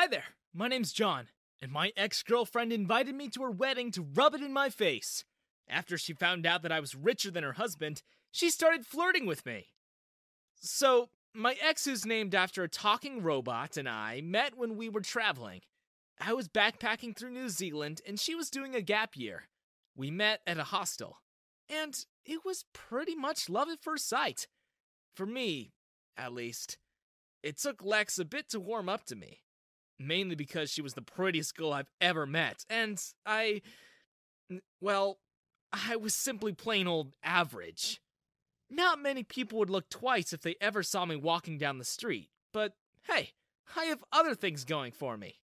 Hi there. My name's John, and my ex girlfriend invited me to her wedding to rub it in my face. After she found out that I was richer than her husband, she started flirting with me. So, my ex, who's named after a talking robot, and I met when we were traveling. I was backpacking through New Zealand, and she was doing a gap year. We met at a hostel, and it was pretty much love at first sight. For me, at least. It took Lex a bit to warm up to me, mainly because she was the prettiest girl I've ever met, and I. Well, I was simply plain old average. Not many people would look twice if they ever saw me walking down the street, but hey, I have other things going for me.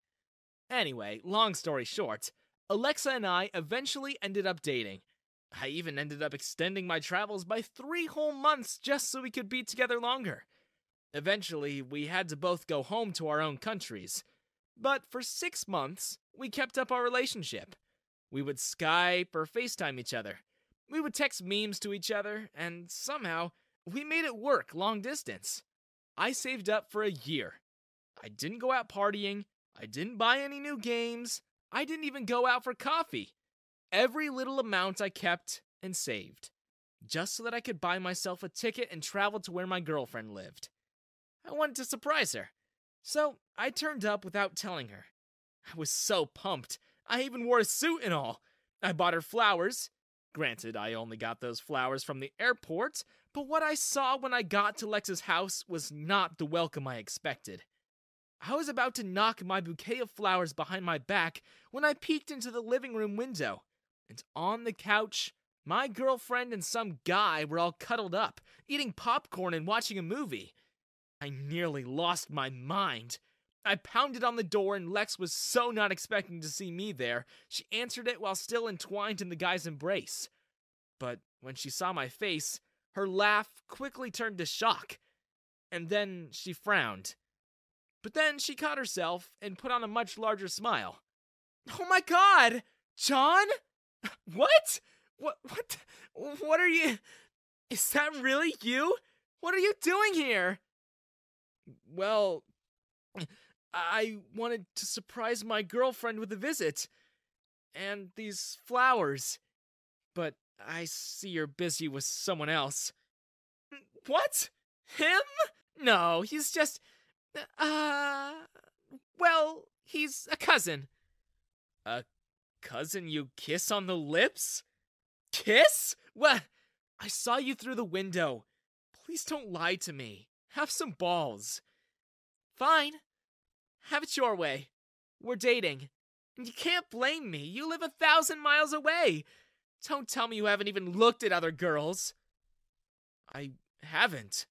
Anyway, long story short, Alexa and I eventually ended up dating. I even ended up extending my travels by three whole months just so we could be together longer. Eventually, we had to both go home to our own countries. But for six months, we kept up our relationship. We would Skype or FaceTime each other. We would text memes to each other, and somehow, we made it work long distance. I saved up for a year. I didn't go out partying. I didn't buy any new games. I didn't even go out for coffee. Every little amount I kept and saved, just so that I could buy myself a ticket and travel to where my girlfriend lived. I wanted to surprise her, so I turned up without telling her. I was so pumped. I even wore a suit and all. I bought her flowers. Granted, I only got those flowers from the airport, but what I saw when I got to Lex's house was not the welcome I expected. I was about to knock my bouquet of flowers behind my back when I peeked into the living room window, and on the couch, my girlfriend and some guy were all cuddled up, eating popcorn and watching a movie. I nearly lost my mind. I pounded on the door, and Lex was so not expecting to see me there, she answered it while still entwined in the guy's embrace. But when she saw my face, her laugh quickly turned to shock, and then she frowned. But then she caught herself and put on a much larger smile. Oh my god! John? What? What what what are you Is that really you? What are you doing here? Well, I wanted to surprise my girlfriend with a visit and these flowers. But I see you're busy with someone else. What? Him? No, he's just uh, well, he's a cousin. A cousin you kiss on the lips? Kiss? What? I saw you through the window. Please don't lie to me. Have some balls. Fine. Have it your way. We're dating. And you can't blame me. You live a thousand miles away. Don't tell me you haven't even looked at other girls. I haven't.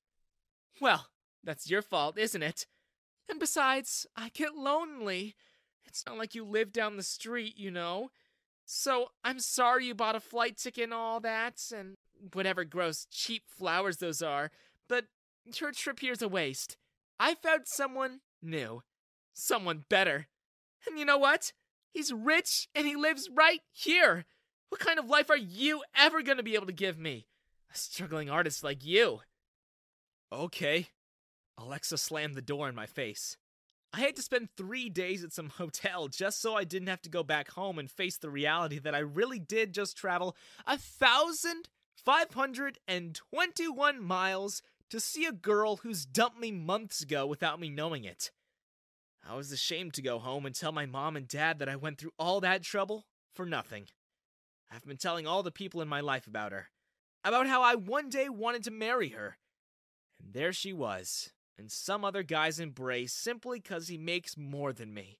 Well, that's your fault, isn't it? And besides, I get lonely. It's not like you live down the street, you know. So I'm sorry you bought a flight ticket and all that, and whatever gross cheap flowers those are, but your trip here's a waste. I found someone new, someone better. And you know what? He's rich and he lives right here. What kind of life are you ever going to be able to give me? A struggling artist like you. Okay. Alexa slammed the door in my face. I had to spend three days at some hotel just so I didn't have to go back home and face the reality that I really did just travel a thousand five hundred and twenty-one miles to see a girl who's dumped me months ago without me knowing it. I was ashamed to go home and tell my mom and dad that I went through all that trouble for nothing. I've been telling all the people in my life about her, about how I one day wanted to marry her. And there she was, in some other guy's embrace simply because he makes more than me.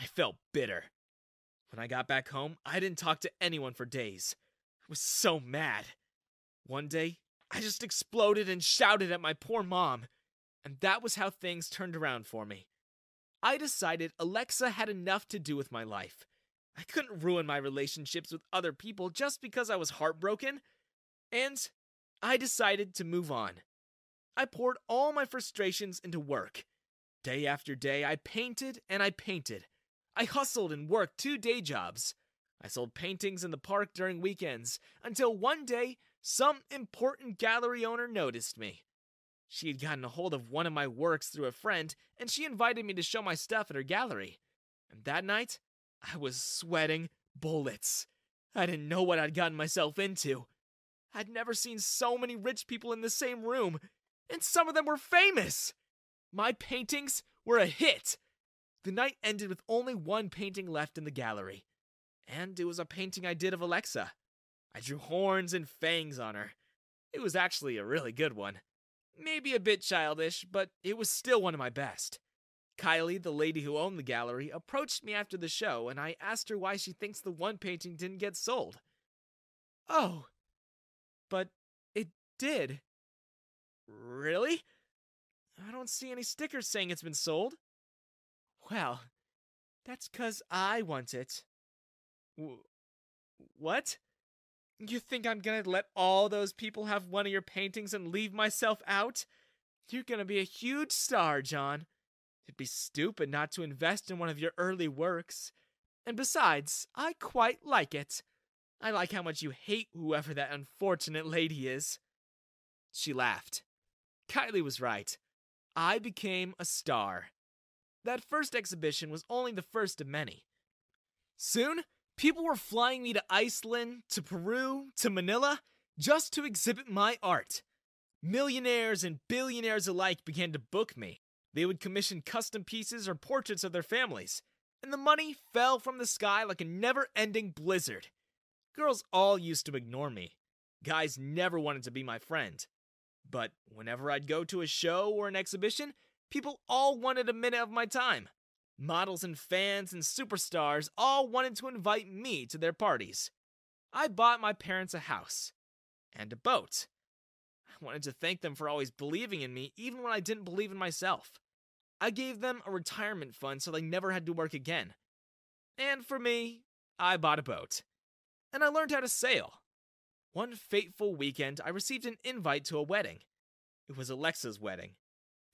I felt bitter. When I got back home, I didn't talk to anyone for days. I was so mad. One day, I just exploded and shouted at my poor mom, and that was how things turned around for me. I decided Alexa had enough to do with my life. I couldn't ruin my relationships with other people just because I was heartbroken. And I decided to move on. I poured all my frustrations into work. Day after day, I painted and I painted. I hustled and worked two day jobs. I sold paintings in the park during weekends until one day some important gallery owner noticed me. She had gotten a hold of one of my works through a friend, and she invited me to show my stuff at her gallery. And that night, I was sweating bullets. I didn't know what I'd gotten myself into. I'd never seen so many rich people in the same room, and some of them were famous. My paintings were a hit. The night ended with only one painting left in the gallery, and it was a painting I did of Alexa. I drew horns and fangs on her. It was actually a really good one. Maybe a bit childish, but it was still one of my best. Kylie, the lady who owned the gallery, approached me after the show and I asked her why she thinks the one painting didn't get sold. Oh, but it did. Really? I don't see any stickers saying it's been sold. Well, that's because I want it. W- what? You think I'm gonna let all those people have one of your paintings and leave myself out? You're gonna be a huge star, John. It'd be stupid not to invest in one of your early works. And besides, I quite like it. I like how much you hate whoever that unfortunate lady is. She laughed. Kylie was right. I became a star. That first exhibition was only the first of many. Soon, people were flying me to Iceland, to Peru, to Manila, just to exhibit my art. Millionaires and billionaires alike began to book me. They would commission custom pieces or portraits of their families, and the money fell from the sky like a never ending blizzard. Girls all used to ignore me. Guys never wanted to be my friend. But whenever I'd go to a show or an exhibition, people all wanted a minute of my time. Models and fans and superstars all wanted to invite me to their parties. I bought my parents a house and a boat. I wanted to thank them for always believing in me, even when I didn't believe in myself. I gave them a retirement fund so they never had to work again. And for me, I bought a boat. And I learned how to sail. One fateful weekend, I received an invite to a wedding. It was Alexa's wedding.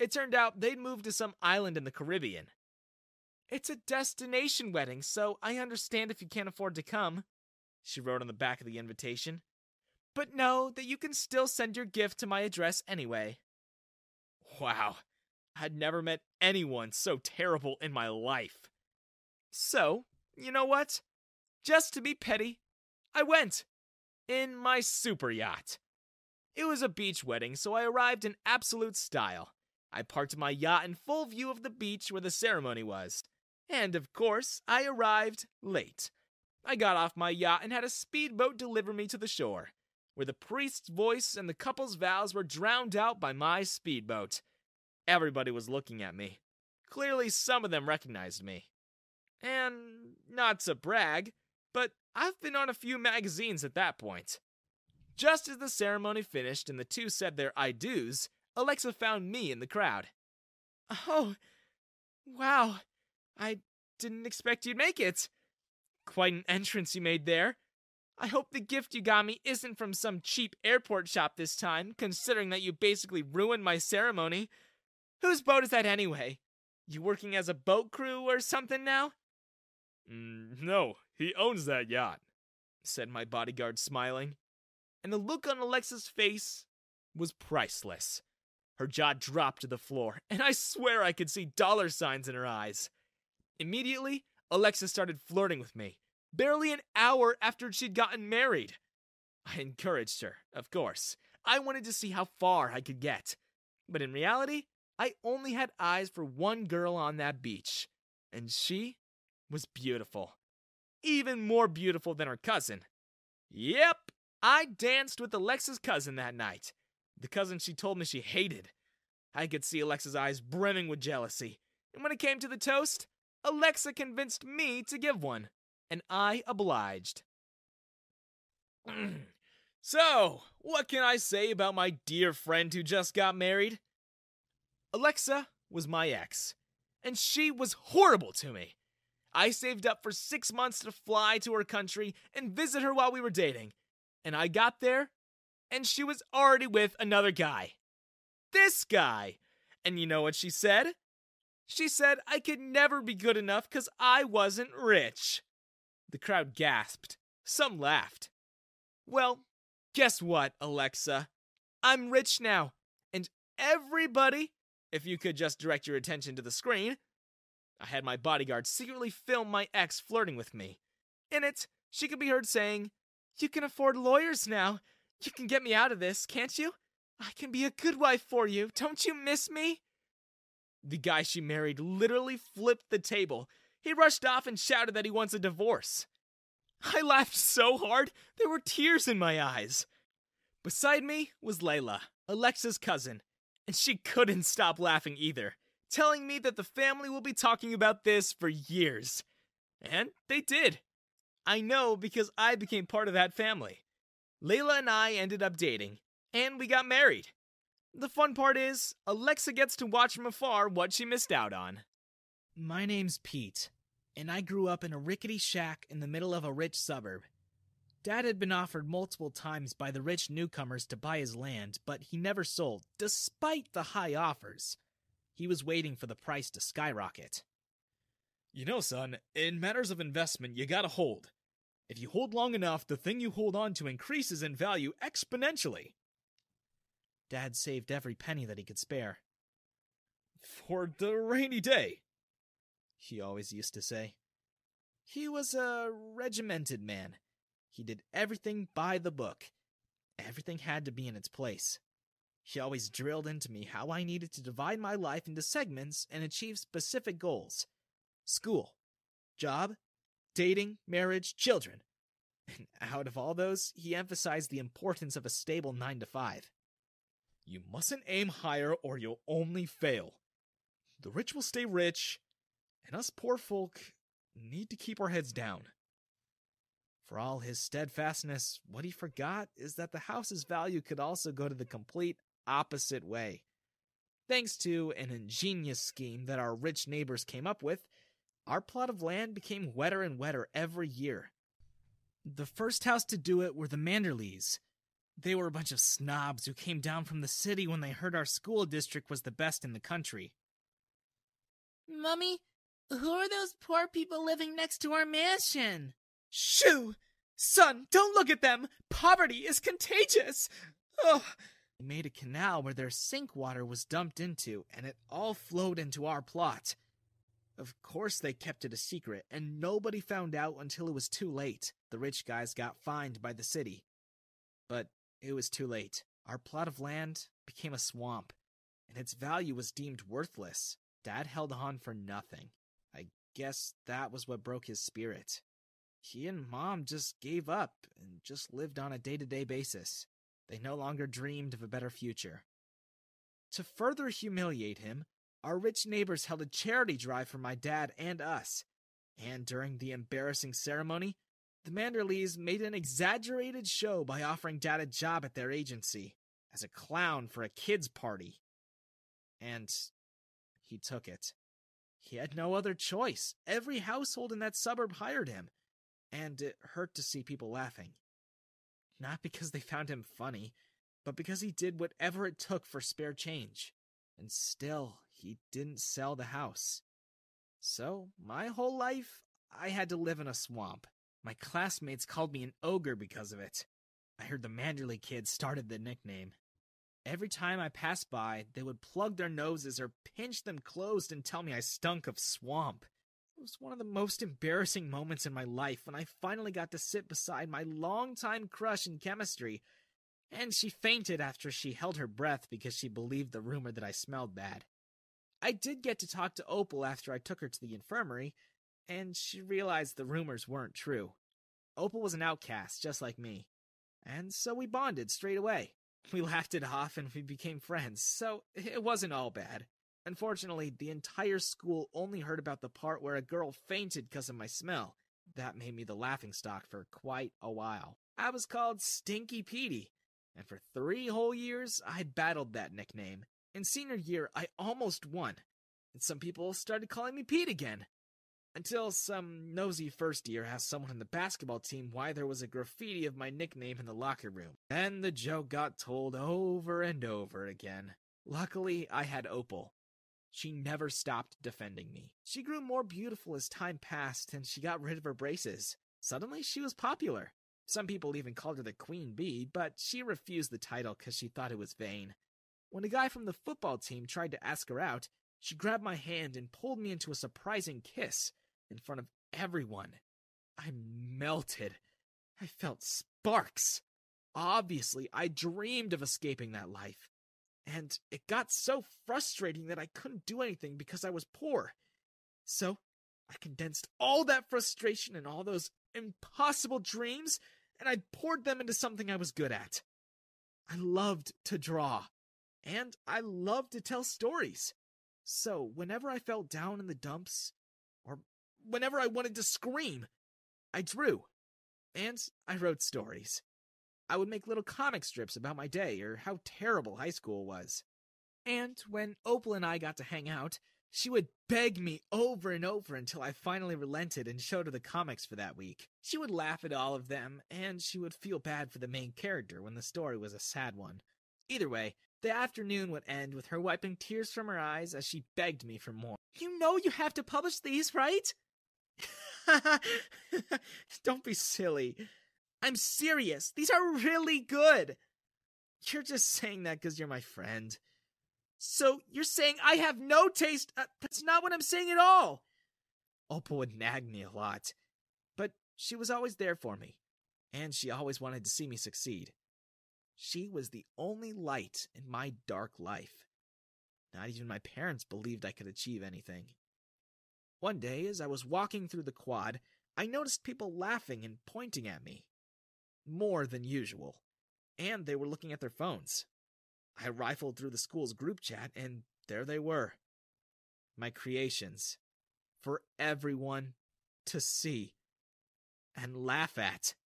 It turned out they'd moved to some island in the Caribbean. It's a destination wedding, so I understand if you can't afford to come, she wrote on the back of the invitation. But know that you can still send your gift to my address anyway. Wow, I'd never met anyone so terrible in my life. So, you know what? Just to be petty, I went. In my super yacht. It was a beach wedding, so I arrived in absolute style. I parked my yacht in full view of the beach where the ceremony was. And of course, I arrived late. I got off my yacht and had a speedboat deliver me to the shore, where the priest's voice and the couple's vows were drowned out by my speedboat. Everybody was looking at me. Clearly, some of them recognized me. And not to brag, but I've been on a few magazines at that point. Just as the ceremony finished and the two said their I do's, Alexa found me in the crowd. Oh, wow. I didn't expect you'd make it. Quite an entrance you made there. I hope the gift you got me isn't from some cheap airport shop this time, considering that you basically ruined my ceremony. Whose boat is that anyway? You working as a boat crew or something now? Mm, no, he owns that yacht, said my bodyguard, smiling. And the look on Alexa's face was priceless. Her jaw dropped to the floor, and I swear I could see dollar signs in her eyes. Immediately, Alexa started flirting with me, barely an hour after she'd gotten married. I encouraged her, of course. I wanted to see how far I could get. But in reality, I only had eyes for one girl on that beach, and she was beautiful. Even more beautiful than her cousin. Yep, I danced with Alexa's cousin that night. The cousin she told me she hated. I could see Alexa's eyes brimming with jealousy. And when it came to the toast, Alexa convinced me to give one, and I obliged. so, what can I say about my dear friend who just got married? Alexa was my ex, and she was horrible to me. I saved up for six months to fly to her country and visit her while we were dating, and I got there, and she was already with another guy. This guy! And you know what she said? She said I could never be good enough because I wasn't rich. The crowd gasped. Some laughed. Well, guess what, Alexa? I'm rich now, and everybody if you could just direct your attention to the screen. I had my bodyguard secretly film my ex flirting with me. In it, she could be heard saying, You can afford lawyers now. You can get me out of this, can't you? I can be a good wife for you. Don't you miss me? The guy she married literally flipped the table. He rushed off and shouted that he wants a divorce. I laughed so hard, there were tears in my eyes. Beside me was Layla, Alexa's cousin, and she couldn't stop laughing either, telling me that the family will be talking about this for years. And they did. I know because I became part of that family. Layla and I ended up dating, and we got married. The fun part is, Alexa gets to watch from afar what she missed out on. My name's Pete, and I grew up in a rickety shack in the middle of a rich suburb. Dad had been offered multiple times by the rich newcomers to buy his land, but he never sold, despite the high offers. He was waiting for the price to skyrocket. You know, son, in matters of investment, you gotta hold. If you hold long enough, the thing you hold on to increases in value exponentially. Dad saved every penny that he could spare. For the rainy day, he always used to say. He was a regimented man he did everything by the book. Everything had to be in its place. He always drilled into me how I needed to divide my life into segments and achieve specific goals school, job, dating, marriage, children. And out of all those, he emphasized the importance of a stable 9 to 5. You mustn't aim higher or you'll only fail. The rich will stay rich, and us poor folk need to keep our heads down. For all his steadfastness, what he forgot is that the house's value could also go to the complete opposite way. Thanks to an ingenious scheme that our rich neighbors came up with, our plot of land became wetter and wetter every year. The first house to do it were the Manderleys. They were a bunch of snobs who came down from the city when they heard our school district was the best in the country. Mummy, who are those poor people living next to our mansion? Shoo! Son, don't look at them! Poverty is contagious! Oh. They made a canal where their sink water was dumped into, and it all flowed into our plot. Of course, they kept it a secret, and nobody found out until it was too late. The rich guys got fined by the city. But it was too late. Our plot of land became a swamp, and its value was deemed worthless. Dad held on for nothing. I guess that was what broke his spirit he and mom just gave up and just lived on a day to day basis. They no longer dreamed of a better future. To further humiliate him, our rich neighbors held a charity drive for my dad and us. And during the embarrassing ceremony, the Manderleys made an exaggerated show by offering dad a job at their agency as a clown for a kids' party. And he took it. He had no other choice. Every household in that suburb hired him, and it hurt to see people laughing. Not because they found him funny, but because he did whatever it took for spare change. And still, he didn't sell the house. So, my whole life, I had to live in a swamp. My classmates called me an ogre because of it. I heard the Manderley kids started the nickname. Every time I passed by, they would plug their noses or pinch them closed and tell me I stunk of swamp. It was one of the most embarrassing moments in my life when I finally got to sit beside my longtime crush in chemistry, and she fainted after she held her breath because she believed the rumor that I smelled bad. I did get to talk to Opal after I took her to the infirmary, and she realized the rumors weren't true. Opal was an outcast, just like me, and so we bonded straight away. We laughed it off and we became friends, so it wasn't all bad. Unfortunately, the entire school only heard about the part where a girl fainted because of my smell. That made me the laughingstock for quite a while. I was called Stinky Petey, and for three whole years I battled that nickname. In senior year, I almost won, and some people started calling me Pete again. Until some nosy first year asked someone in the basketball team why there was a graffiti of my nickname in the locker room. Then the joke got told over and over again. Luckily, I had Opal. She never stopped defending me. She grew more beautiful as time passed and she got rid of her braces. Suddenly, she was popular. Some people even called her the Queen Bee, but she refused the title because she thought it was vain. When a guy from the football team tried to ask her out, she grabbed my hand and pulled me into a surprising kiss in front of everyone. I melted. I felt sparks. Obviously, I dreamed of escaping that life. And it got so frustrating that I couldn't do anything because I was poor. So, I condensed all that frustration and all those impossible dreams, and I poured them into something I was good at. I loved to draw, and I loved to tell stories. So, whenever I felt down in the dumps, whenever I wanted to scream, I drew. And I wrote stories. I would make little comic strips about my day or how terrible high school was. And when Opal and I got to hang out, she would beg me over and over until I finally relented and showed her the comics for that week. She would laugh at all of them, and she would feel bad for the main character when the story was a sad one. Either way, the afternoon would end with her wiping tears from her eyes as she begged me for more. You know you have to publish these, right? Don't be silly. I'm serious. These are really good. You're just saying that because you're my friend. So you're saying I have no taste? Uh, that's not what I'm saying at all. Opal would nag me a lot, but she was always there for me, and she always wanted to see me succeed. She was the only light in my dark life. Not even my parents believed I could achieve anything. One day, as I was walking through the quad, I noticed people laughing and pointing at me more than usual, and they were looking at their phones. I rifled through the school's group chat, and there they were. My creations. For everyone to see and laugh at.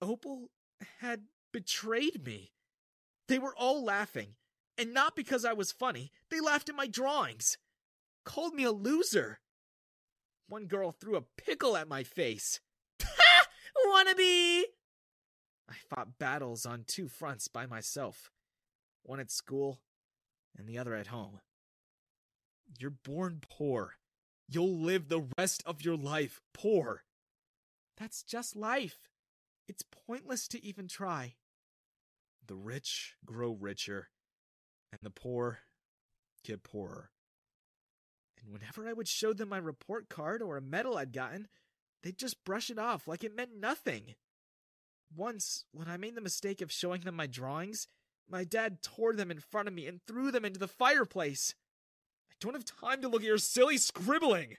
Opal had betrayed me. They were all laughing, and not because I was funny. They laughed at my drawings, called me a loser. One girl threw a pickle at my face. Ha! Wannabe! I fought battles on two fronts by myself one at school and the other at home. You're born poor. You'll live the rest of your life poor. That's just life. It's pointless to even try. The rich grow richer, and the poor get poorer. And whenever I would show them my report card or a medal I'd gotten, they'd just brush it off like it meant nothing. Once, when I made the mistake of showing them my drawings, my dad tore them in front of me and threw them into the fireplace. I don't have time to look at your silly scribbling.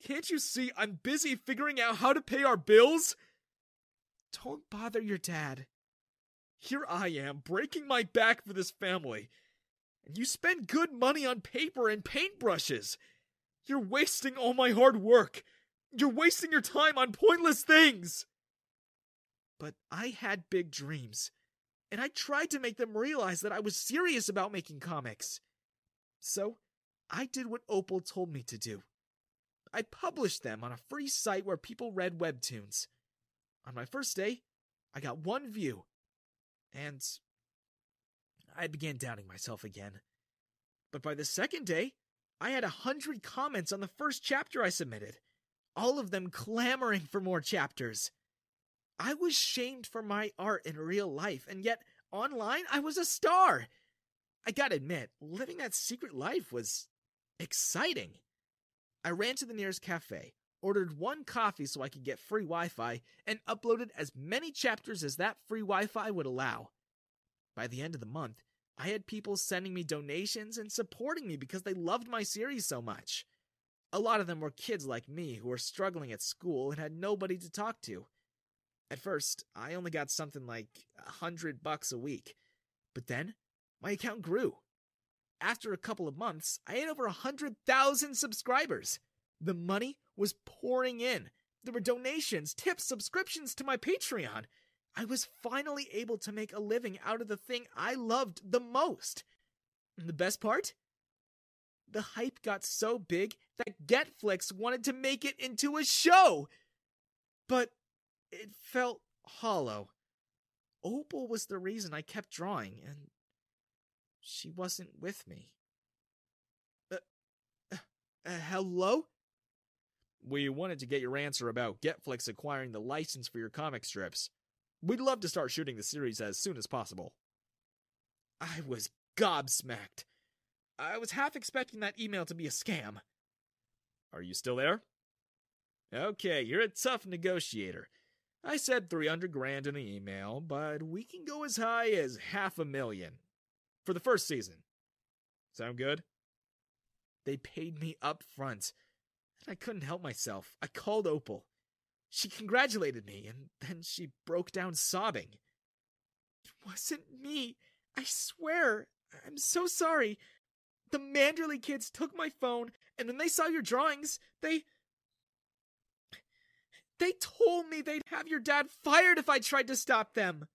Can't you see I'm busy figuring out how to pay our bills? Don't bother your dad. Here I am, breaking my back for this family. And you spend good money on paper and paintbrushes. You're wasting all my hard work. You're wasting your time on pointless things. But I had big dreams, and I tried to make them realize that I was serious about making comics. So, I did what Opal told me to do. I published them on a free site where people read webtoons. On my first day, I got one view, and I began doubting myself again. But by the second day, I had a hundred comments on the first chapter I submitted, all of them clamoring for more chapters. I was shamed for my art in real life, and yet online I was a star. I gotta admit, living that secret life was exciting. I ran to the nearest cafe, ordered one coffee so I could get free Wi Fi, and uploaded as many chapters as that free Wi Fi would allow. By the end of the month, I had people sending me donations and supporting me because they loved my series so much. A lot of them were kids like me who were struggling at school and had nobody to talk to. At first, I only got something like a hundred bucks a week, but then my account grew. After a couple of months, I had over a hundred thousand subscribers. The money was pouring in. There were donations, tips, subscriptions to my Patreon. I was finally able to make a living out of the thing I loved the most. And the best part? The hype got so big that Getflix wanted to make it into a show. But it felt hollow. Opal was the reason I kept drawing, and she wasn't with me. Uh, uh, uh, hello? We wanted to get your answer about Getflix acquiring the license for your comic strips. We'd love to start shooting the series as soon as possible. I was gobsmacked. I was half expecting that email to be a scam. Are you still there? Okay, you're a tough negotiator. I said 300 grand in the email, but we can go as high as half a million for the first season. Sound good? They paid me up front, and I couldn't help myself. I called Opal. She congratulated me, and then she broke down sobbing. It wasn't me. I swear. I'm so sorry. The Manderley kids took my phone, and when they saw your drawings, they. They told me they'd have your dad fired if I tried to stop them.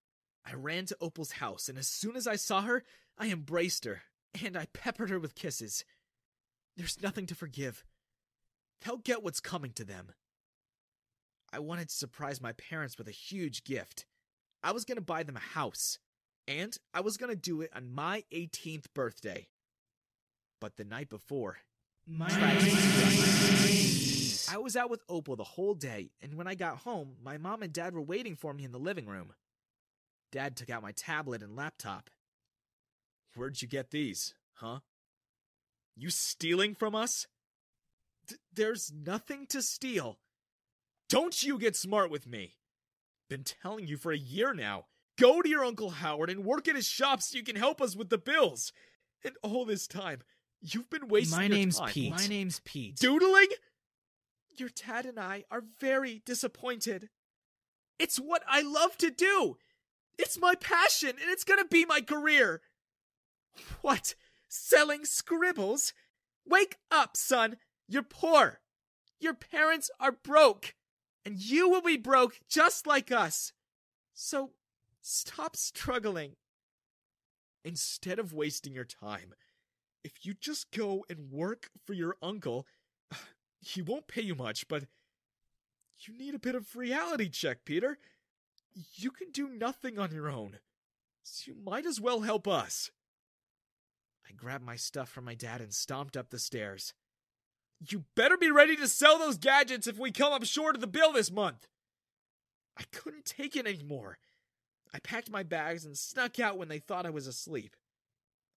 I ran to Opal's house, and as soon as I saw her, I embraced her, and I peppered her with kisses. There's nothing to forgive. They'll get what's coming to them. I wanted to surprise my parents with a huge gift. I was going to buy them a house, and I was going to do it on my 18th birthday. But the night before, my I was out with Opal the whole day, and when I got home, my mom and dad were waiting for me in the living room. Dad took out my tablet and laptop. Where'd you get these, huh? You stealing from us? D- there's nothing to steal. Don't you get smart with me. Been telling you for a year now. Go to your Uncle Howard and work at his shop so you can help us with the bills. And all this time, you've been wasting My name's time. Pete. My name's Pete. Doodling? Your dad and I are very disappointed. It's what I love to do. It's my passion, and it's gonna be my career. What? Selling scribbles? Wake up, son. You're poor. Your parents are broke. And you will be broke just like us. So stop struggling. Instead of wasting your time, if you just go and work for your uncle, he won't pay you much, but you need a bit of reality check, Peter. You can do nothing on your own, so you might as well help us. I grabbed my stuff from my dad and stomped up the stairs. You better be ready to sell those gadgets if we come up short of the bill this month. I couldn't take it anymore. I packed my bags and snuck out when they thought I was asleep.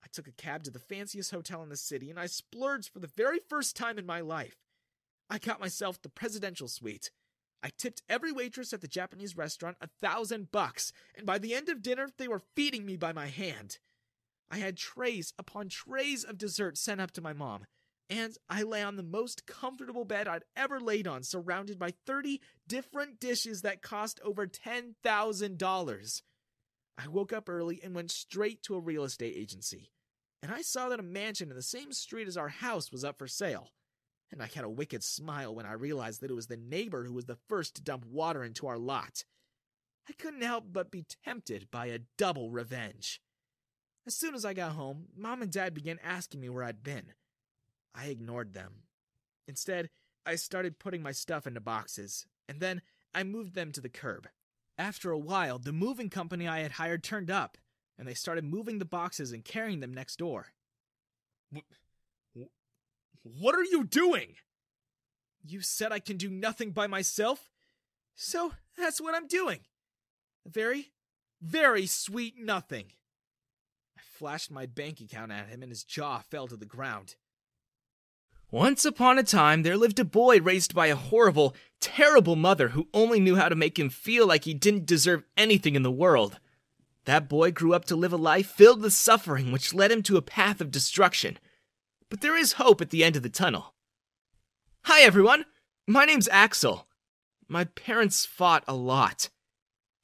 I took a cab to the fanciest hotel in the city and I splurged for the very first time in my life. I got myself the presidential suite. I tipped every waitress at the Japanese restaurant a thousand bucks, and by the end of dinner, they were feeding me by my hand. I had trays upon trays of dessert sent up to my mom, and I lay on the most comfortable bed I'd ever laid on, surrounded by 30 different dishes that cost over $10,000. I woke up early and went straight to a real estate agency, and I saw that a mansion in the same street as our house was up for sale. And I had a wicked smile when I realized that it was the neighbor who was the first to dump water into our lot. I couldn't help but be tempted by a double revenge. As soon as I got home, Mom and Dad began asking me where I'd been. I ignored them. Instead, I started putting my stuff into boxes, and then I moved them to the curb. After a while, the moving company I had hired turned up, and they started moving the boxes and carrying them next door. What are you doing? You said I can do nothing by myself, so that's what I'm doing. A very, very sweet nothing. I flashed my bank account at him and his jaw fell to the ground. Once upon a time, there lived a boy raised by a horrible, terrible mother who only knew how to make him feel like he didn't deserve anything in the world. That boy grew up to live a life filled with suffering, which led him to a path of destruction. But there is hope at the end of the tunnel. Hi, everyone. My name's Axel. My parents fought a lot.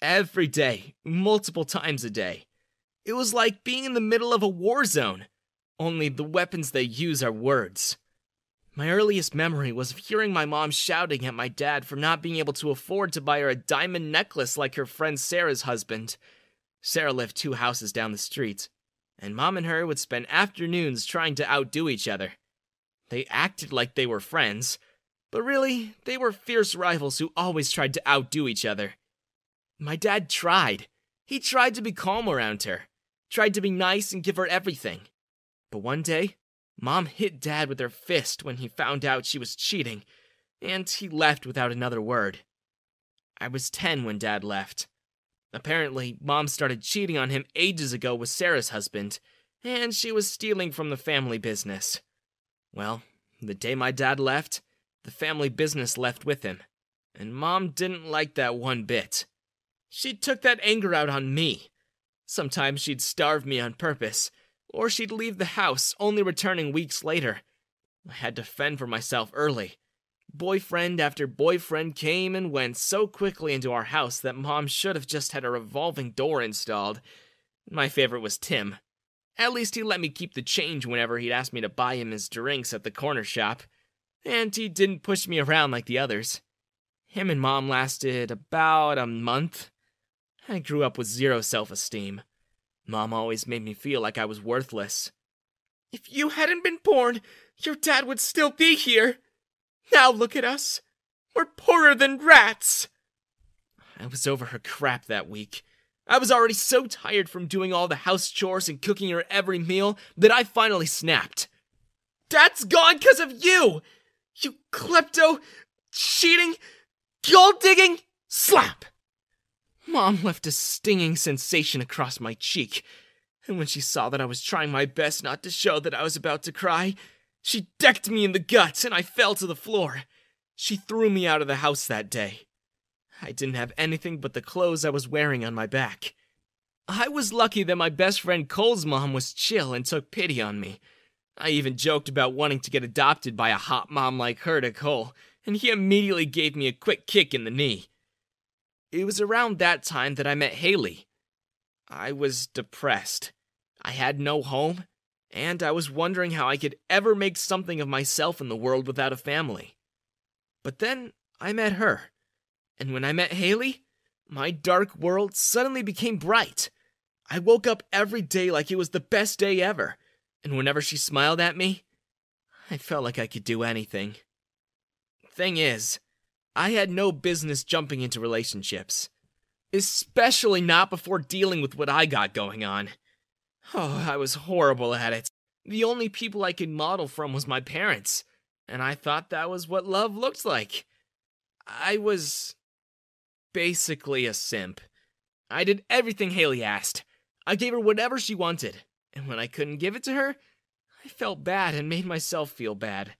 Every day, multiple times a day. It was like being in the middle of a war zone, only the weapons they use are words. My earliest memory was of hearing my mom shouting at my dad for not being able to afford to buy her a diamond necklace like her friend Sarah's husband. Sarah lived two houses down the street, and mom and her would spend afternoons trying to outdo each other. They acted like they were friends, but really, they were fierce rivals who always tried to outdo each other. My dad tried. He tried to be calm around her, tried to be nice and give her everything. But one day, Mom hit Dad with her fist when he found out she was cheating, and he left without another word. I was 10 when Dad left. Apparently, Mom started cheating on him ages ago with Sarah's husband, and she was stealing from the family business. Well, the day my dad left, the family business left with him, and Mom didn't like that one bit. She took that anger out on me. Sometimes she'd starve me on purpose, or she'd leave the house, only returning weeks later. I had to fend for myself early. Boyfriend after boyfriend came and went so quickly into our house that mom should have just had a revolving door installed. My favorite was Tim. At least he let me keep the change whenever he'd ask me to buy him his drinks at the corner shop. And he didn't push me around like the others. Him and mom lasted about a month. I grew up with zero self esteem. Mom always made me feel like I was worthless. If you hadn't been born, your dad would still be here. Now look at us. We're poorer than rats. I was over her crap that week. I was already so tired from doing all the house chores and cooking her every meal that I finally snapped. Dad's gone because of you! You klepto, cheating, gold digging, slap! Mom left a stinging sensation across my cheek, and when she saw that I was trying my best not to show that I was about to cry, she decked me in the guts and I fell to the floor. She threw me out of the house that day. I didn't have anything but the clothes I was wearing on my back. I was lucky that my best friend Cole's mom was chill and took pity on me. I even joked about wanting to get adopted by a hot mom like her to Cole, and he immediately gave me a quick kick in the knee. It was around that time that I met Haley. I was depressed. I had no home, and I was wondering how I could ever make something of myself in the world without a family. But then I met her, and when I met Haley, my dark world suddenly became bright. I woke up every day like it was the best day ever, and whenever she smiled at me, I felt like I could do anything. Thing is, I had no business jumping into relationships. Especially not before dealing with what I got going on. Oh, I was horrible at it. The only people I could model from was my parents, and I thought that was what love looked like. I was basically a simp. I did everything Haley asked. I gave her whatever she wanted, and when I couldn't give it to her, I felt bad and made myself feel bad.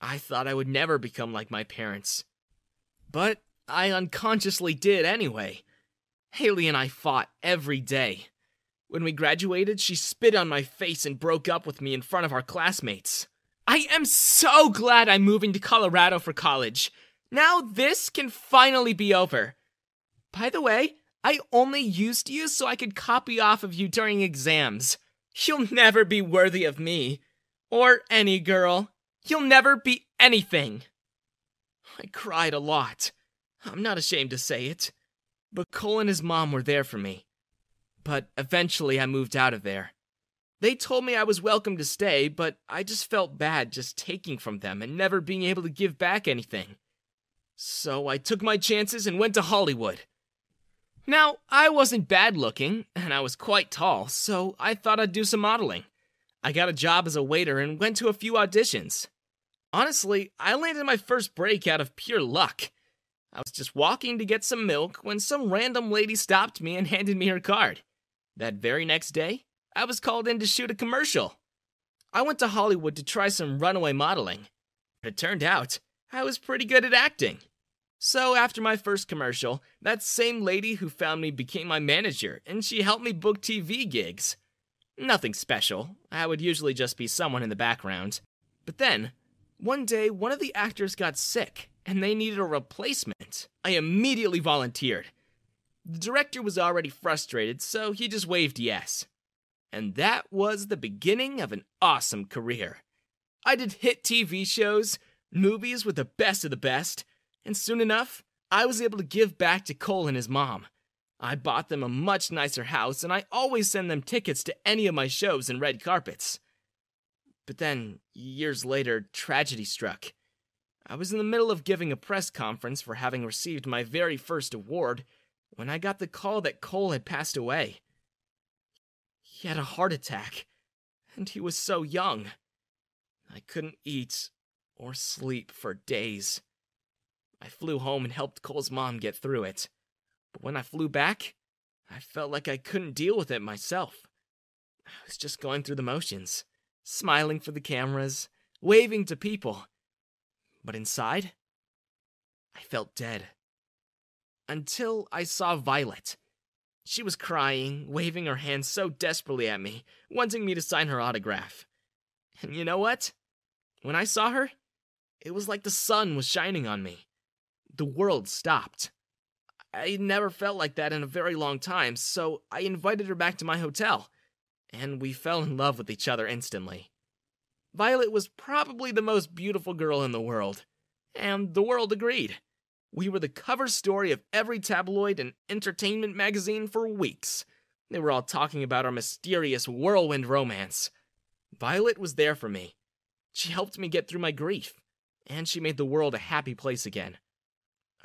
I thought I would never become like my parents. But I unconsciously did anyway. Haley and I fought every day. When we graduated, she spit on my face and broke up with me in front of our classmates. I am so glad I'm moving to Colorado for college. Now this can finally be over. By the way, I only used you so I could copy off of you during exams. You'll never be worthy of me. Or any girl. You'll never be anything. I cried a lot. I'm not ashamed to say it. But Cole and his mom were there for me. But eventually I moved out of there. They told me I was welcome to stay, but I just felt bad just taking from them and never being able to give back anything. So I took my chances and went to Hollywood. Now, I wasn't bad looking, and I was quite tall, so I thought I'd do some modeling. I got a job as a waiter and went to a few auditions. Honestly, I landed my first break out of pure luck. I was just walking to get some milk when some random lady stopped me and handed me her card. That very next day, I was called in to shoot a commercial. I went to Hollywood to try some runaway modeling. But it turned out I was pretty good at acting. So after my first commercial, that same lady who found me became my manager and she helped me book TV gigs. Nothing special, I would usually just be someone in the background. But then, one day, one of the actors got sick and they needed a replacement. I immediately volunteered. The director was already frustrated, so he just waved yes. And that was the beginning of an awesome career. I did hit TV shows, movies with the best of the best, and soon enough, I was able to give back to Cole and his mom. I bought them a much nicer house, and I always send them tickets to any of my shows and red carpets. But then, years later, tragedy struck. I was in the middle of giving a press conference for having received my very first award when I got the call that Cole had passed away. He had a heart attack, and he was so young. I couldn't eat or sleep for days. I flew home and helped Cole's mom get through it. But when I flew back, I felt like I couldn't deal with it myself. I was just going through the motions, smiling for the cameras, waving to people. But inside, I felt dead. Until I saw Violet. She was crying, waving her hands so desperately at me, wanting me to sign her autograph. And you know what? When I saw her, it was like the sun was shining on me. The world stopped. I never felt like that in a very long time, so I invited her back to my hotel, and we fell in love with each other instantly. Violet was probably the most beautiful girl in the world, and the world agreed. We were the cover story of every tabloid and entertainment magazine for weeks. They were all talking about our mysterious whirlwind romance. Violet was there for me. She helped me get through my grief, and she made the world a happy place again.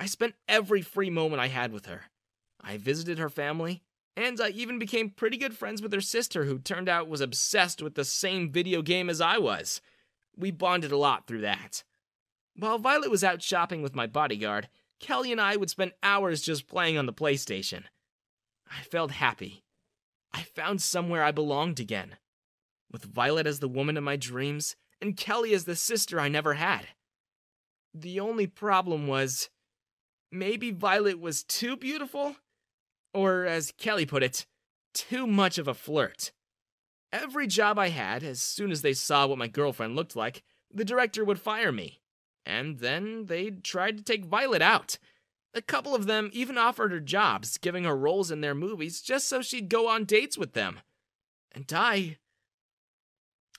I spent every free moment I had with her. I visited her family, and I even became pretty good friends with her sister, who turned out was obsessed with the same video game as I was. We bonded a lot through that. While Violet was out shopping with my bodyguard, Kelly and I would spend hours just playing on the PlayStation. I felt happy. I found somewhere I belonged again. With Violet as the woman of my dreams, and Kelly as the sister I never had. The only problem was maybe Violet was too beautiful? Or, as Kelly put it, too much of a flirt. Every job I had, as soon as they saw what my girlfriend looked like, the director would fire me. And then they'd tried to take Violet out. A couple of them even offered her jobs, giving her roles in their movies just so she'd go on dates with them. And I.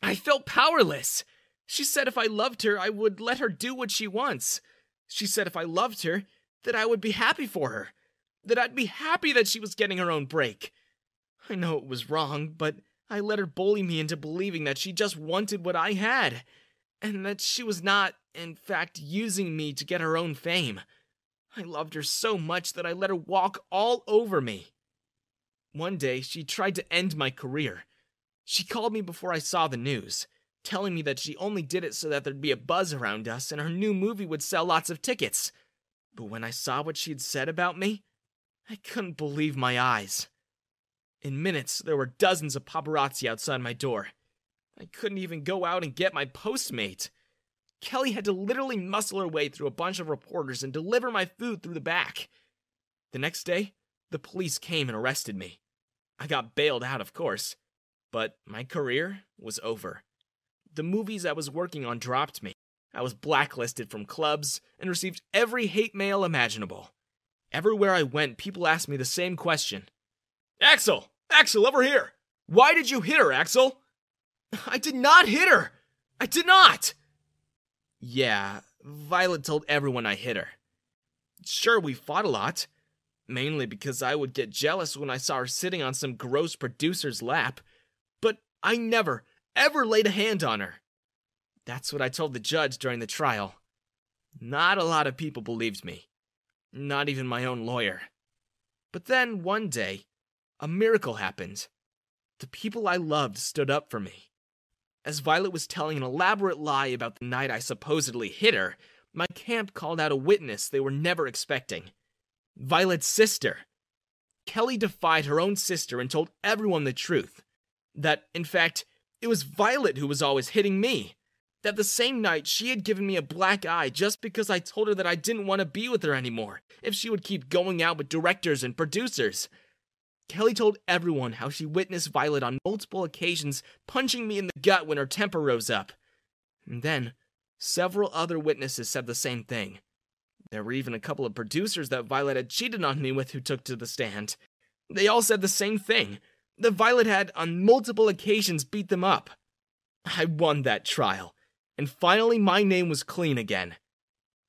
I felt powerless. She said if I loved her, I would let her do what she wants. She said if I loved her, that I would be happy for her, that I'd be happy that she was getting her own break. I know it was wrong, but I let her bully me into believing that she just wanted what I had, and that she was not, in fact, using me to get her own fame. I loved her so much that I let her walk all over me. One day, she tried to end my career. She called me before I saw the news, telling me that she only did it so that there'd be a buzz around us and her new movie would sell lots of tickets. But when I saw what she'd said about me, I couldn't believe my eyes. In minutes, there were dozens of paparazzi outside my door. I couldn't even go out and get my Postmate. Kelly had to literally muscle her way through a bunch of reporters and deliver my food through the back. The next day, the police came and arrested me. I got bailed out, of course, but my career was over. The movies I was working on dropped me. I was blacklisted from clubs and received every hate mail imaginable. Everywhere I went, people asked me the same question Axel! Axel, over here! Why did you hit her, Axel? I did not hit her! I did not! Yeah, Violet told everyone I hit her. Sure, we fought a lot. Mainly because I would get jealous when I saw her sitting on some gross producer's lap. But I never, ever laid a hand on her. That's what I told the judge during the trial. Not a lot of people believed me. Not even my own lawyer. But then, one day, a miracle happened. The people I loved stood up for me. As Violet was telling an elaborate lie about the night I supposedly hit her, my camp called out a witness they were never expecting Violet's sister. Kelly defied her own sister and told everyone the truth. That, in fact, it was Violet who was always hitting me. That the same night she had given me a black eye just because I told her that I didn't want to be with her anymore if she would keep going out with directors and producers. Kelly told everyone how she witnessed Violet on multiple occasions punching me in the gut when her temper rose up. And then, several other witnesses said the same thing. There were even a couple of producers that Violet had cheated on me with who took to the stand. They all said the same thing that Violet had, on multiple occasions, beat them up. I won that trial, and finally my name was clean again.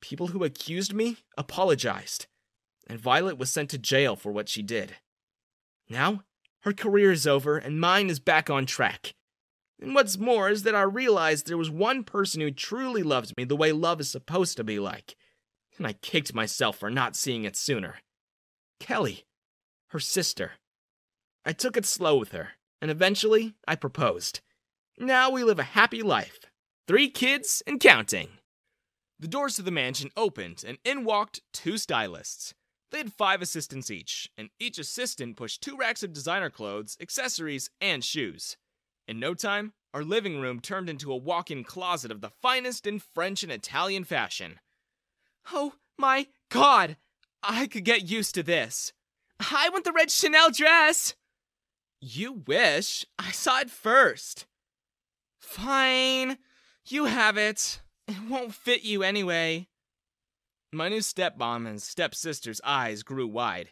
People who accused me apologized, and Violet was sent to jail for what she did. Now, her career is over, and mine is back on track. And what's more is that I realized there was one person who truly loved me the way love is supposed to be like, and I kicked myself for not seeing it sooner. Kelly, her sister. I took it slow with her, and eventually I proposed. Now we live a happy life. Three kids and counting. The doors to the mansion opened, and in walked two stylists. They had five assistants each, and each assistant pushed two racks of designer clothes, accessories, and shoes. In no time, our living room turned into a walk in closet of the finest in French and Italian fashion. Oh my god! I could get used to this. I want the red Chanel dress! You wish. I saw it first. Fine. You have it. It won't fit you anyway. My new stepmom and stepsister's eyes grew wide.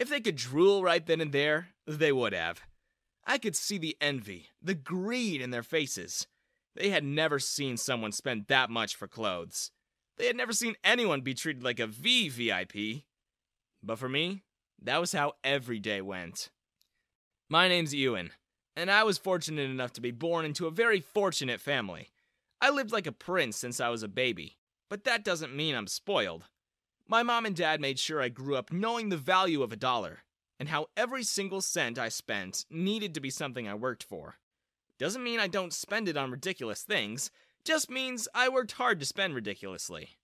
If they could drool right then and there, they would have. I could see the envy, the greed in their faces. They had never seen someone spend that much for clothes. They had never seen anyone be treated like a VVIP. But for me, that was how every day went. My name's Ewan, and I was fortunate enough to be born into a very fortunate family. I lived like a prince since I was a baby, but that doesn't mean I'm spoiled. My mom and dad made sure I grew up knowing the value of a dollar, and how every single cent I spent needed to be something I worked for. Doesn't mean I don't spend it on ridiculous things, just means I worked hard to spend ridiculously.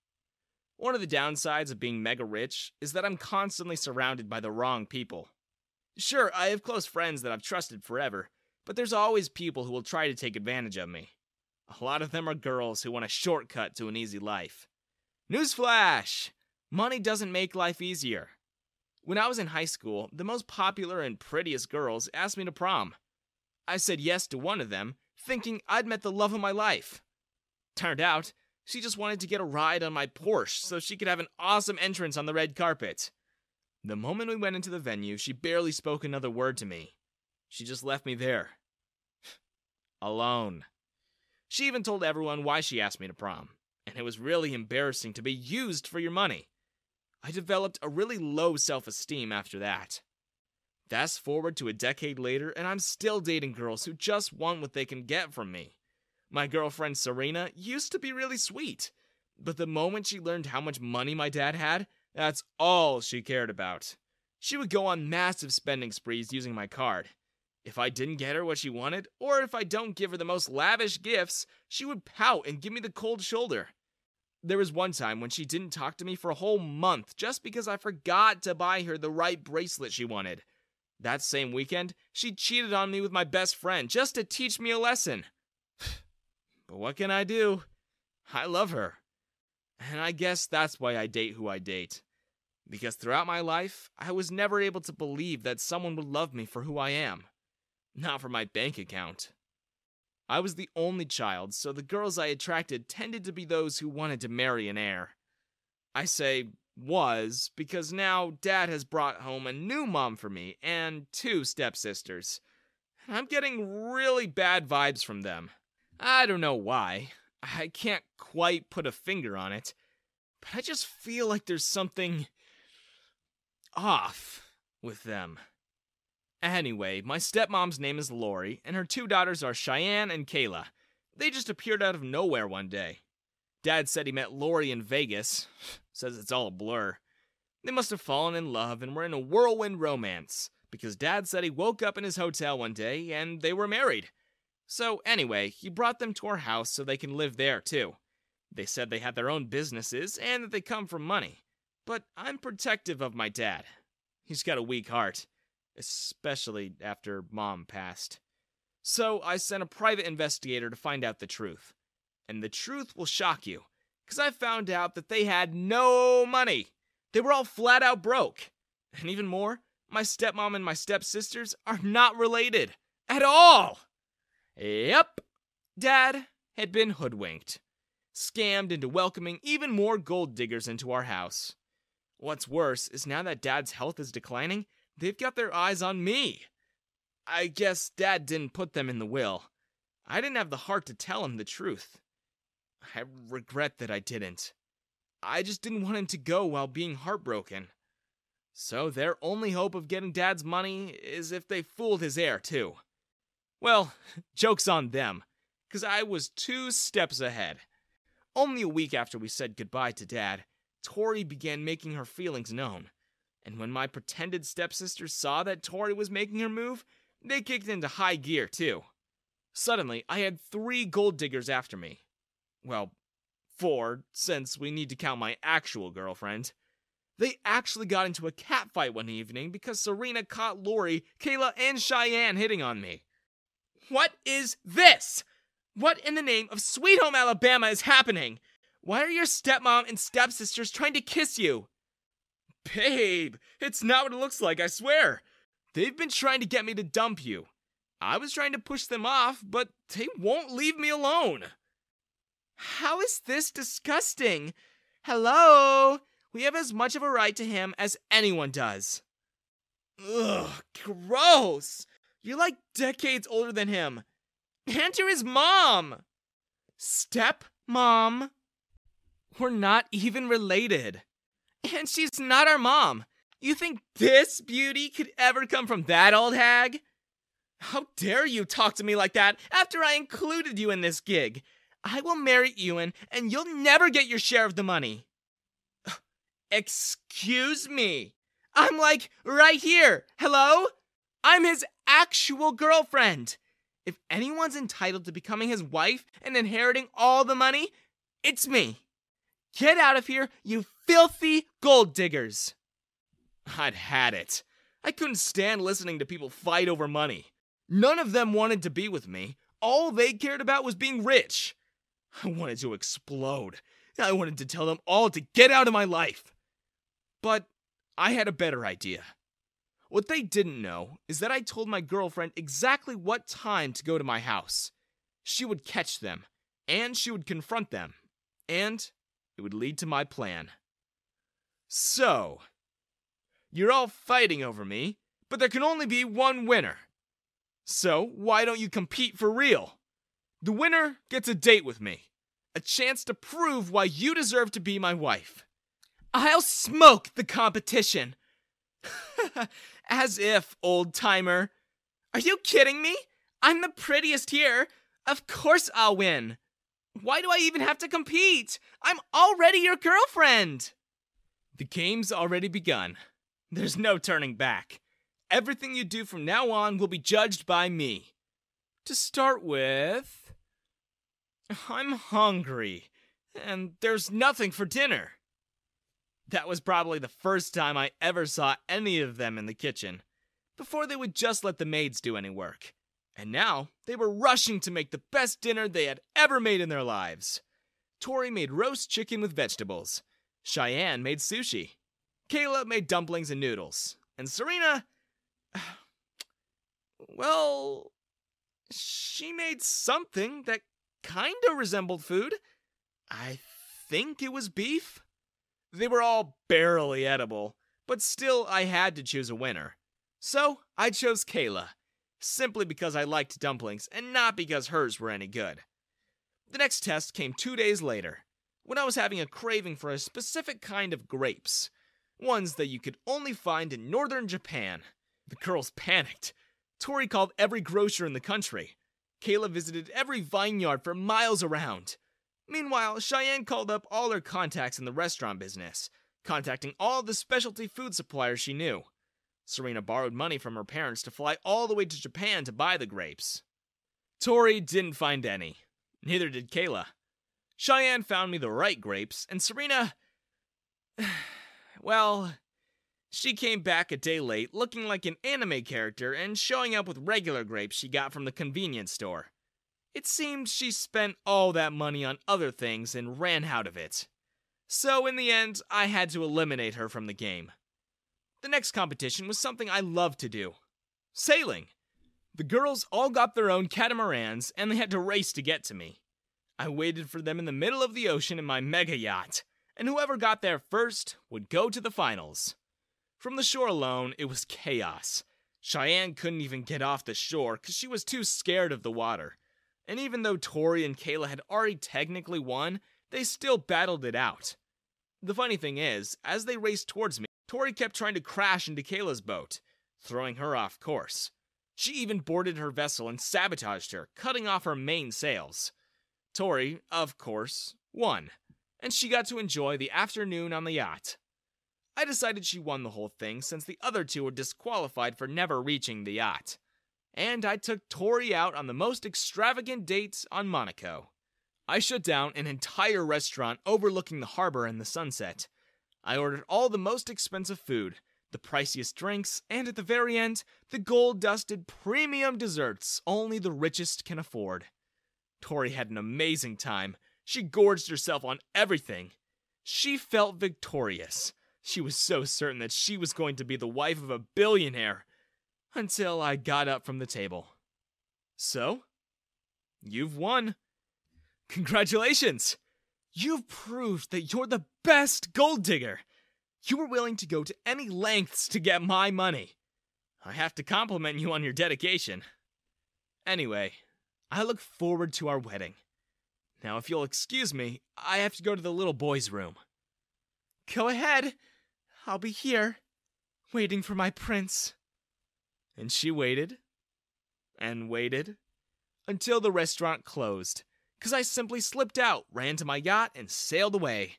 One of the downsides of being mega rich is that I'm constantly surrounded by the wrong people. Sure, I have close friends that I've trusted forever, but there's always people who will try to take advantage of me. A lot of them are girls who want a shortcut to an easy life. Newsflash! Money doesn't make life easier. When I was in high school, the most popular and prettiest girls asked me to prom. I said yes to one of them, thinking I'd met the love of my life. Turned out, she just wanted to get a ride on my Porsche so she could have an awesome entrance on the red carpet. The moment we went into the venue, she barely spoke another word to me. She just left me there. Alone. She even told everyone why she asked me to prom, and it was really embarrassing to be used for your money. I developed a really low self esteem after that. Fast forward to a decade later, and I'm still dating girls who just want what they can get from me. My girlfriend Serena used to be really sweet, but the moment she learned how much money my dad had, that's all she cared about. She would go on massive spending sprees using my card. If I didn't get her what she wanted, or if I don't give her the most lavish gifts, she would pout and give me the cold shoulder. There was one time when she didn't talk to me for a whole month just because I forgot to buy her the right bracelet she wanted. That same weekend, she cheated on me with my best friend just to teach me a lesson. but what can I do? I love her. And I guess that's why I date who I date. Because throughout my life, I was never able to believe that someone would love me for who I am, not for my bank account. I was the only child, so the girls I attracted tended to be those who wanted to marry an heir. I say was because now dad has brought home a new mom for me and two stepsisters. I'm getting really bad vibes from them. I don't know why. I can't quite put a finger on it, but I just feel like there's something off with them. Anyway, my stepmom's name is Lori, and her two daughters are Cheyenne and Kayla. They just appeared out of nowhere one day. Dad said he met Lori in Vegas. Says it's all a blur. They must have fallen in love and were in a whirlwind romance, because Dad said he woke up in his hotel one day and they were married. So, anyway, he brought them to our house so they can live there too. They said they had their own businesses and that they come from money. But I'm protective of my dad. He's got a weak heart, especially after mom passed. So I sent a private investigator to find out the truth. And the truth will shock you, because I found out that they had no money. They were all flat out broke. And even more, my stepmom and my stepsisters are not related at all. Yep, Dad had been hoodwinked, scammed into welcoming even more gold diggers into our house. What's worse is now that Dad's health is declining, they've got their eyes on me. I guess Dad didn't put them in the will. I didn't have the heart to tell him the truth. I regret that I didn't. I just didn't want him to go while being heartbroken. So their only hope of getting Dad's money is if they fooled his heir, too. Well, joke's on them, because I was two steps ahead. Only a week after we said goodbye to Dad, Tori began making her feelings known. And when my pretended stepsisters saw that Tori was making her move, they kicked into high gear, too. Suddenly, I had three gold diggers after me. Well, four, since we need to count my actual girlfriend. They actually got into a catfight one evening because Serena caught Lori, Kayla, and Cheyenne hitting on me. What is this? What in the name of Sweet Home Alabama is happening? Why are your stepmom and stepsisters trying to kiss you? Babe, it's not what it looks like, I swear. They've been trying to get me to dump you. I was trying to push them off, but they won't leave me alone. How is this disgusting? Hello? We have as much of a right to him as anyone does. Ugh, gross! You're like decades older than him. And you're his mom! Step mom. We're not even related. And she's not our mom. You think this beauty could ever come from that old hag? How dare you talk to me like that after I included you in this gig? I will marry Ewan and you'll never get your share of the money. Excuse me. I'm like right here. Hello? I'm his actual girlfriend. If anyone's entitled to becoming his wife and inheriting all the money, it's me. Get out of here, you filthy gold diggers. I'd had it. I couldn't stand listening to people fight over money. None of them wanted to be with me. All they cared about was being rich. I wanted to explode. I wanted to tell them all to get out of my life. But I had a better idea. What they didn't know is that I told my girlfriend exactly what time to go to my house. She would catch them, and she would confront them, and it would lead to my plan. So, you're all fighting over me, but there can only be one winner. So, why don't you compete for real? The winner gets a date with me, a chance to prove why you deserve to be my wife. I'll smoke the competition. As if, old timer. Are you kidding me? I'm the prettiest here. Of course I'll win. Why do I even have to compete? I'm already your girlfriend. The game's already begun. There's no turning back. Everything you do from now on will be judged by me. To start with, I'm hungry, and there's nothing for dinner. That was probably the first time I ever saw any of them in the kitchen. Before they would just let the maids do any work. And now they were rushing to make the best dinner they had ever made in their lives. Tori made roast chicken with vegetables. Cheyenne made sushi. Kayla made dumplings and noodles. And Serena. Well, she made something that kinda resembled food. I think it was beef. They were all barely edible, but still I had to choose a winner. So I chose Kayla, simply because I liked dumplings and not because hers were any good. The next test came two days later, when I was having a craving for a specific kind of grapes, ones that you could only find in northern Japan. The girls panicked. Tori called every grocer in the country. Kayla visited every vineyard for miles around. Meanwhile, Cheyenne called up all her contacts in the restaurant business, contacting all the specialty food suppliers she knew. Serena borrowed money from her parents to fly all the way to Japan to buy the grapes. Tori didn't find any. Neither did Kayla. Cheyenne found me the right grapes, and Serena. well, she came back a day late looking like an anime character and showing up with regular grapes she got from the convenience store. It seemed she spent all that money on other things and ran out of it. So, in the end, I had to eliminate her from the game. The next competition was something I loved to do sailing. The girls all got their own catamarans and they had to race to get to me. I waited for them in the middle of the ocean in my mega yacht, and whoever got there first would go to the finals. From the shore alone, it was chaos. Cheyenne couldn't even get off the shore because she was too scared of the water. And even though Tori and Kayla had already technically won, they still battled it out. The funny thing is, as they raced towards me, Tori kept trying to crash into Kayla's boat, throwing her off course. She even boarded her vessel and sabotaged her, cutting off her main sails. Tori, of course, won, and she got to enjoy the afternoon on the yacht. I decided she won the whole thing since the other two were disqualified for never reaching the yacht. And I took Tori out on the most extravagant date on Monaco. I shut down an entire restaurant overlooking the harbor and the sunset. I ordered all the most expensive food, the priciest drinks, and at the very end, the gold dusted premium desserts only the richest can afford. Tori had an amazing time. She gorged herself on everything. She felt victorious. She was so certain that she was going to be the wife of a billionaire. Until I got up from the table. So, you've won. Congratulations! You've proved that you're the best gold digger. You were willing to go to any lengths to get my money. I have to compliment you on your dedication. Anyway, I look forward to our wedding. Now, if you'll excuse me, I have to go to the little boy's room. Go ahead. I'll be here, waiting for my prince. And she waited and waited until the restaurant closed, because I simply slipped out, ran to my yacht, and sailed away.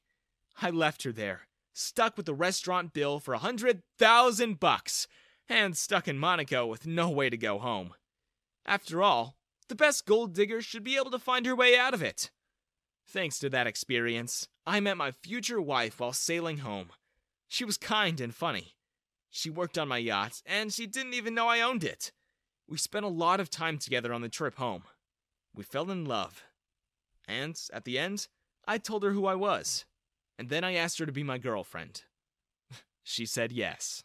I left her there, stuck with the restaurant bill for a hundred thousand bucks, and stuck in Monaco with no way to go home. After all, the best gold digger should be able to find her way out of it. Thanks to that experience, I met my future wife while sailing home. She was kind and funny. She worked on my yacht, and she didn't even know I owned it. We spent a lot of time together on the trip home. We fell in love. And at the end, I told her who I was and then I asked her to be my girlfriend. she said yes.